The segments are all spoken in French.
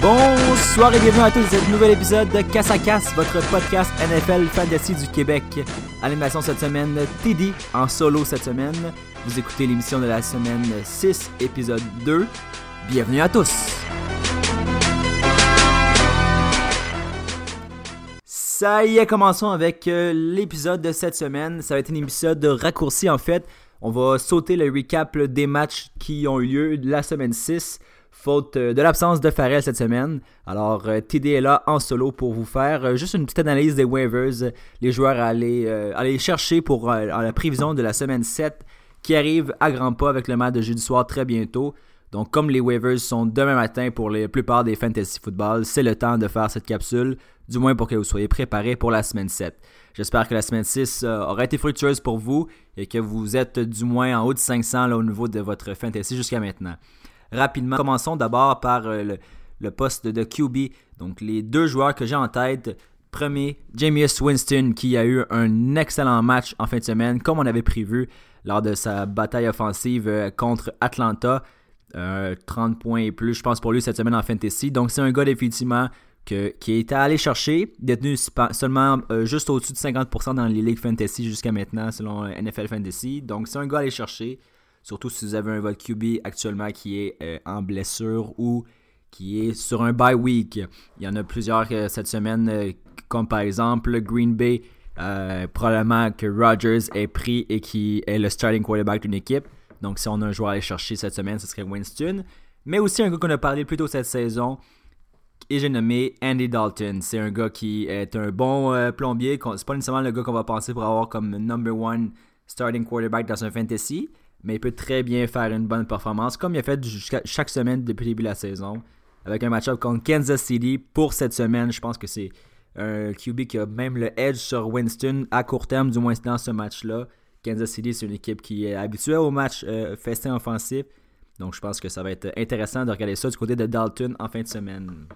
Bonsoir et bienvenue à tous dans ce nouvel épisode de Casse à Casse, votre podcast NFL Fantasy du Québec. Animation cette semaine, TD en solo cette semaine. Vous écoutez l'émission de la semaine 6, épisode 2. Bienvenue à tous. Ça y est, commençons avec euh, l'épisode de cette semaine. Ça va être un épisode raccourci en fait. On va sauter le recap des matchs qui ont eu lieu la semaine 6 faute euh, de l'absence de Farrell cette semaine. Alors, euh, TD est là en solo pour vous faire euh, juste une petite analyse des waivers, les joueurs à aller, chercher pour la prévision de la semaine 7 qui arrive à grands pas avec le match de jeudi soir très bientôt. Donc, comme les waivers sont demain matin pour la plupart des fantasy football, c'est le temps de faire cette capsule, du moins pour que vous soyez préparés pour la semaine 7. J'espère que la semaine 6 aura été fructueuse pour vous et que vous êtes du moins en haut de 500 là, au niveau de votre fantasy jusqu'à maintenant rapidement. Commençons d'abord par euh, le, poste de QB. Donc les deux joueurs que j'ai en tête. Premier, Jameis Winston qui a eu un excellent match en fin de semaine comme on avait prévu lors de sa bataille offensive euh, contre Atlanta. 30 euh, points et plus, je pense, pour lui cette semaine en fantasy. Donc, c'est un gars effectivement que, qui est allé chercher, détenu seulement juste au-dessus de 50% dans les ligues fantasy jusqu'à maintenant, selon NFL Fantasy. Donc, c'est un gars à aller chercher. Surtout si vous avez un votre QB actuellement qui est euh, en blessure ou qui est sur un bye week. Il y en a plusieurs euh, cette semaine, euh, comme par exemple Green Bay. probablement que Rodgers est pris et qui est le starting quarterback d'une équipe. Donc, si on a un joueur à aller chercher cette semaine, ce serait Winston. Mais aussi un gars qu'on a parlé plus tôt cette saison, et j'ai nommé Andy Dalton. C'est un gars qui est un bon plombier. C'est pas nécessairement le gars qu'on va penser pour avoir comme number one starting quarterback dans un fantasy mais il peut très bien faire une bonne performance, comme il a fait chaque semaine depuis le début de la saison. Avec un match-up contre Kansas City pour cette semaine, je pense que c'est un QB qui a même le edge sur Winston à court terme, du moins dans ce match-là. Kansas City, c'est une équipe qui est habituée au match euh, festin offensif. Donc je pense que ça va être intéressant de regarder ça du côté de Dalton en fin de semaine.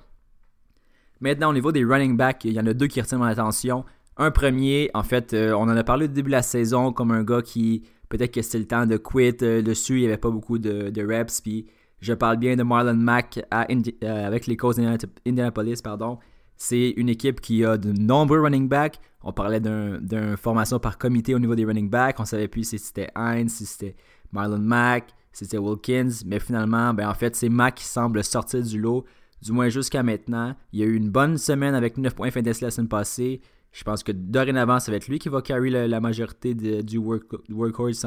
Maintenant, au niveau des running backs, il y en a deux qui retiennent mon attention. Un premier, en fait, euh, on en a parlé au début de la saison comme un gars qui Peut-être que c'était le temps de quit euh, dessus, il n'y avait pas beaucoup de, reps. Puis je parle bien de Marlon Mack euh, avec les Colts d'Indianapolis. Pardon. C'est une équipe qui a de nombreux running backs. On parlait d'une formation par comité au niveau des running backs. On savait plus si c'était Heinz, si c'était Marlon Mack, si c'était Wilkins. Mais finalement, ben en fait, c'est Mack qui semble sortir du lot, du moins jusqu'à maintenant. Il y a eu une bonne semaine avec 9 points fantasy la semaine passée. Je pense que dorénavant, ça va être lui qui va carry la, majorité du workhorse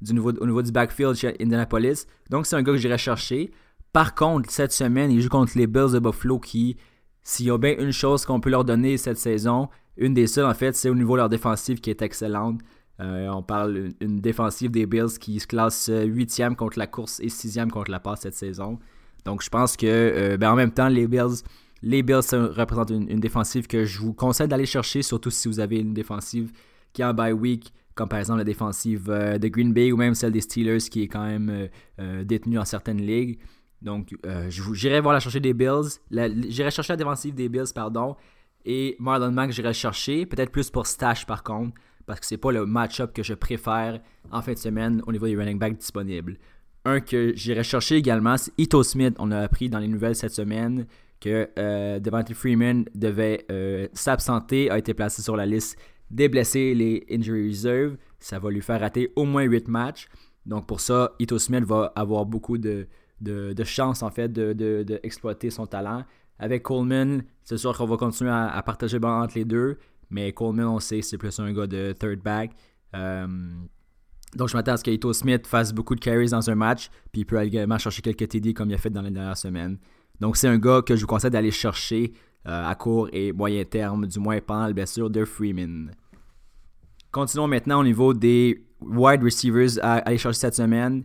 du au niveau du backfield chez Indianapolis. Donc, c'est un gars que j'irai chercher. Par contre, cette semaine, il joue contre les Bills de Buffalo qui, s'il y a bien une chose qu'on peut leur donner cette saison, une des seules en fait, c'est au niveau de leur défensive qui est excellente. Euh, on parle d'une défensive des Bills qui se classe 8e contre la course et 6e contre la passe cette saison. Donc je pense que euh, ben, en même temps, les Bills les Bills représentent une, défensive que je vous conseille d'aller chercher, surtout si vous avez une défensive qui est en bye week, comme par exemple la défensive euh, de Green Bay ou même celle des Steelers qui est quand même euh, euh, détenue dans certaines ligues. Donc, j'irai voir la chercher des Bills. J'irai chercher la défensive des Bills, pardon. Et Marlon Mack, j'irai chercher. Peut-être plus pour Stash par contre, parce que c'est pas le match-up que je préfère en fin de semaine au niveau des running backs disponibles. Un que j'irai chercher également, c'est Ito Smith. On a appris dans les nouvelles cette semaine que euh, Devante Freeman devait euh, s'absenter, a été placé sur la liste des blessés, les injury reserve. Ça va lui faire rater au moins 8 matchs. Donc pour ça, Ito Smith va avoir beaucoup de, de, chance en fait d'exploiter de, son talent. Avec Coleman, c'est sûr qu'on va continuer à, partager entre les deux. Mais Coleman, on sait, c'est plus un gars de third back. Euh, donc je m'attends à ce qu'Ito Smith fasse beaucoup de carries dans un match. Puis il peut également chercher quelques TD comme il a fait dans les dernières semaines. Donc, c'est un gars que je vous conseille d'aller chercher euh, à court et moyen terme, du moins pendant la blessure de Freeman. Continuons maintenant au niveau des wide receivers à aller chercher cette semaine.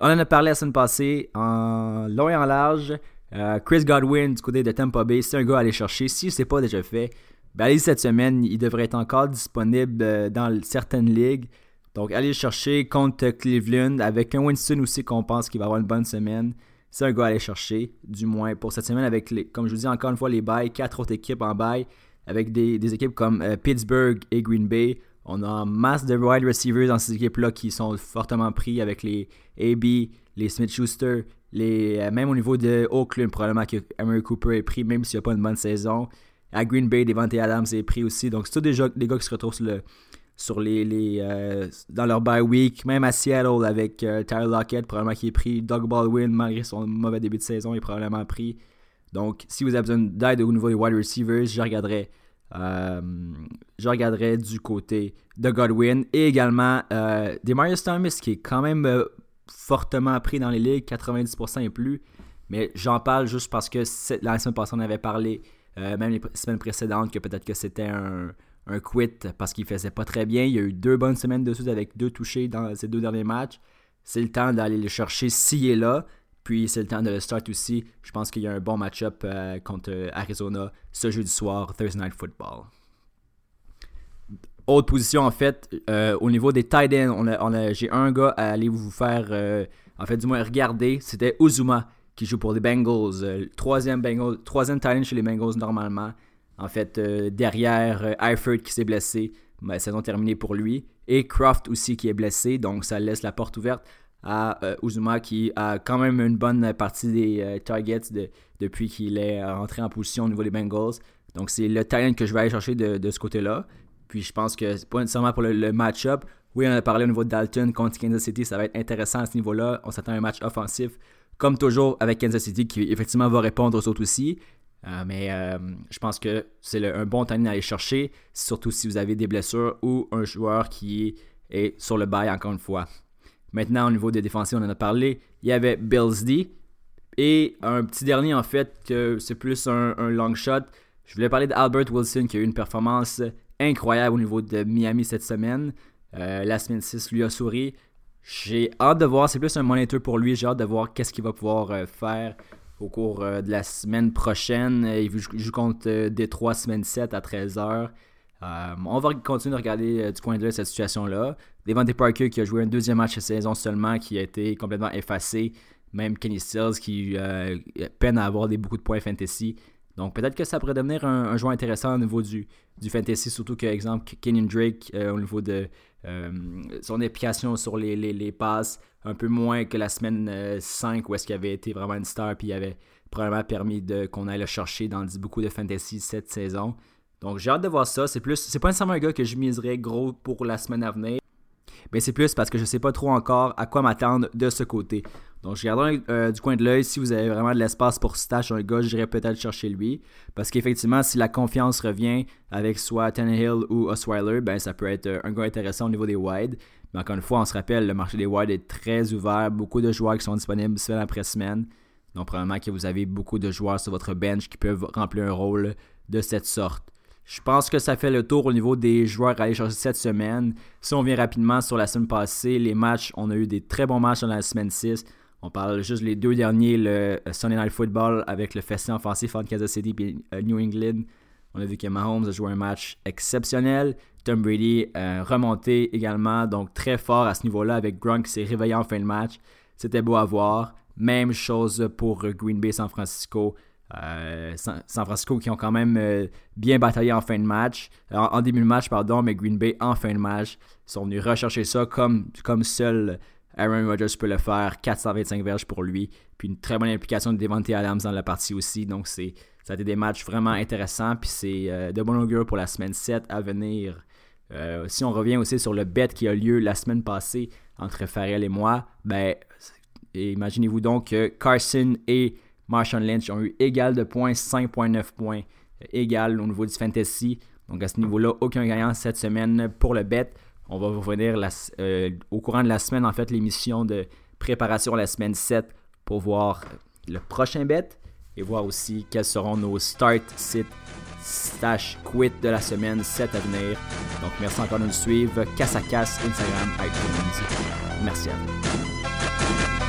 On en a parlé la semaine passée en long et en large. Euh, Chris Godwin du côté de Tampa Bay, c'est un gars à aller chercher. Si ce n'est pas déjà fait, ben allez cette semaine, il devrait être encore disponible euh, dans certaines ligues. Donc allez chercher contre Cleveland avec un Winston aussi qu'on pense qu'il va avoir une bonne semaine c'est un gars à aller chercher, du moins pour cette semaine avec, les, comme je vous dis encore une fois, les bails, quatre autres équipes en bail, avec des, équipes comme euh, Pittsburgh et Green Bay. On a masse de wide receivers dans ces équipes-là qui sont fortement pris avec les AB, les Smith-Schuster, Les, même au niveau de Oakland, probablement que Emery Cooper est pris, même s'il n'y a pas une bonne saison. À Green Bay, Devante Adams est pris aussi. Donc, c'est tous des, des gars qui se retrouvent sur, le, sur les, les dans leur bye week. Même à Seattle avec Tyler Lockett, probablement qui est pris. Doug Baldwin, malgré son mauvais début de saison, est probablement pris. Donc, si vous avez besoin d'aide au niveau des wide receivers, je regarderai, euh, du côté de Godwin et également euh, des Marius Thomas qui est quand même euh, fortement pris dans les ligues, 90% et plus. Mais j'en parle juste parce que la semaine passée, on avait parlé, même les semaines précédentes, que peut-être que c'était un, un quit parce qu'il faisait pas très bien. Il y a eu deux bonnes semaines de suite avec deux touchés dans ces deux derniers matchs. C'est le temps d'aller le chercher s'il est là. Puis c'est le temps de le start aussi. Je pense qu'il y a un bon match-up euh, contre euh, Arizona ce jeudi soir, Thursday Night Football. Autre position en fait, euh, au niveau des tight ends, j'ai un gars à aller vous faire, en fait du moins regarder, c'était Uzuma qui joue pour les Bengals, troisième, Bengals, troisième tight end chez les Bengals normalement. En fait, derrière Eifert qui s'est blessé, mais saison terminée pour lui. Et Croft aussi qui est blessé, donc ça laisse la porte ouverte à euh, Uzuma qui a quand même une bonne partie des euh, targets depuis qu'il est rentré en position au niveau des Bengals. Donc c'est le talent que je vais aller chercher de, ce côté-là. Puis je pense que c'est pas nécessairement pour le, match-up. Oui, on a parlé au niveau de Dalton contre Kansas City, ça va être intéressant à ce niveau-là. On s'attend à un match offensif, comme toujours avec Kansas City, qui effectivement va répondre aux autres aussi. Euh, mais je pense que c'est un bon timing à aller chercher, surtout si vous avez des blessures ou un joueur qui est sur le bail encore une fois. Maintenant, au niveau des défensifs, on en a parlé. Il y avait Bills D. Et un petit dernier, en fait, que c'est plus un, long shot. Je voulais parler d'Albert Wilson qui a eu une performance incroyable au niveau de Miami cette semaine. Euh, la semaine 6 lui a souri. J'ai hâte de voir, c'est plus un moniteur pour lui. J'ai hâte de voir qu'est-ce qu'il va pouvoir euh, faire au cours euh, de la semaine prochaine. Il joue contre Détroit semaine 7 à 13h. Euh, on va continuer de regarder euh, du coin de l'œil cette situation-là. Devante Parker qui a joué un deuxième match de saison seulement, qui a été complètement effacé. Même Kenny Stills qui euh, peine à avoir des, beaucoup de points fantasy. Donc peut-être que ça pourrait devenir un, joueur intéressant au niveau du, du fantasy, surtout que, exemple, Kenyon Drake, au niveau de son application sur les, les, passes, un peu moins que la semaine 5 où est-ce qu'il avait été vraiment une star, puis il avait probablement permis qu'on aille le chercher dans beaucoup de fantasy cette saison. Donc j'ai hâte de voir ça. C'est plus, c'est pas nécessairement un gars que je miserais gros pour la semaine à venir. Mais c'est plus parce que je sais pas trop encore à quoi m'attendre de ce côté. Donc je garderai euh, du coin de l'œil. Si vous avez vraiment de l'espace pour stash un gars, j'irai peut-être chercher lui. Parce qu'effectivement, si la confiance revient avec soit Tannehill ou Osweiler, ben ça peut être euh, un gars intéressant au niveau des wide. Mais encore une fois, on se rappelle, le marché des wide est très ouvert. Beaucoup de joueurs qui sont disponibles semaine après semaine. Donc probablement que vous avez beaucoup de joueurs sur votre bench qui peuvent remplir un rôle de cette sorte. Je pense que ça fait le tour au niveau des joueurs à aller chercher cette semaine. Si on vient rapidement sur la semaine passée, les matchs, on a eu des très bons matchs dans la semaine 6. On parle juste les deux derniers, le Sunday Night Football avec le festin offensif entre Kansas City et euh, New England. On a vu que Mahomes a joué un match exceptionnel. Tom Brady a remonté également, donc très fort à ce niveau-là avec Gronk qui s'est réveillé en fin de match. C'était beau à voir. Même chose pour Green Bay San Francisco. Euh, San Francisco qui ont quand même euh, bien bataillé en fin de match, en, début de match, pardon, mais Green Bay en fin de match sont venus rechercher ça comme seul Aaron Rodgers peut le faire. 425 verges pour lui, puis une très bonne implication de Devante Adams dans la partie aussi. Donc, c'est, ça a été des matchs vraiment intéressants, puis c'est euh, de bon augure pour la semaine 7 à venir. si on revient aussi sur le bet qui a lieu la semaine passée entre Farrell et moi, ben, imaginez-vous donc que Carson et Marshall Lynch ont eu égal de points, 5.9 points égal au niveau du fantasy. Donc à ce niveau-là, aucun gagnant cette semaine pour le bet. On va revenir euh, au courant de la semaine, en fait, l'émission de préparation la semaine 7 pour voir le prochain bet et voir aussi quels seront nos start, sit, stash, quit de la semaine 7 à venir. Donc merci encore de nous suivre. Casse à casse, Instagram, iTunes. Merci à vous.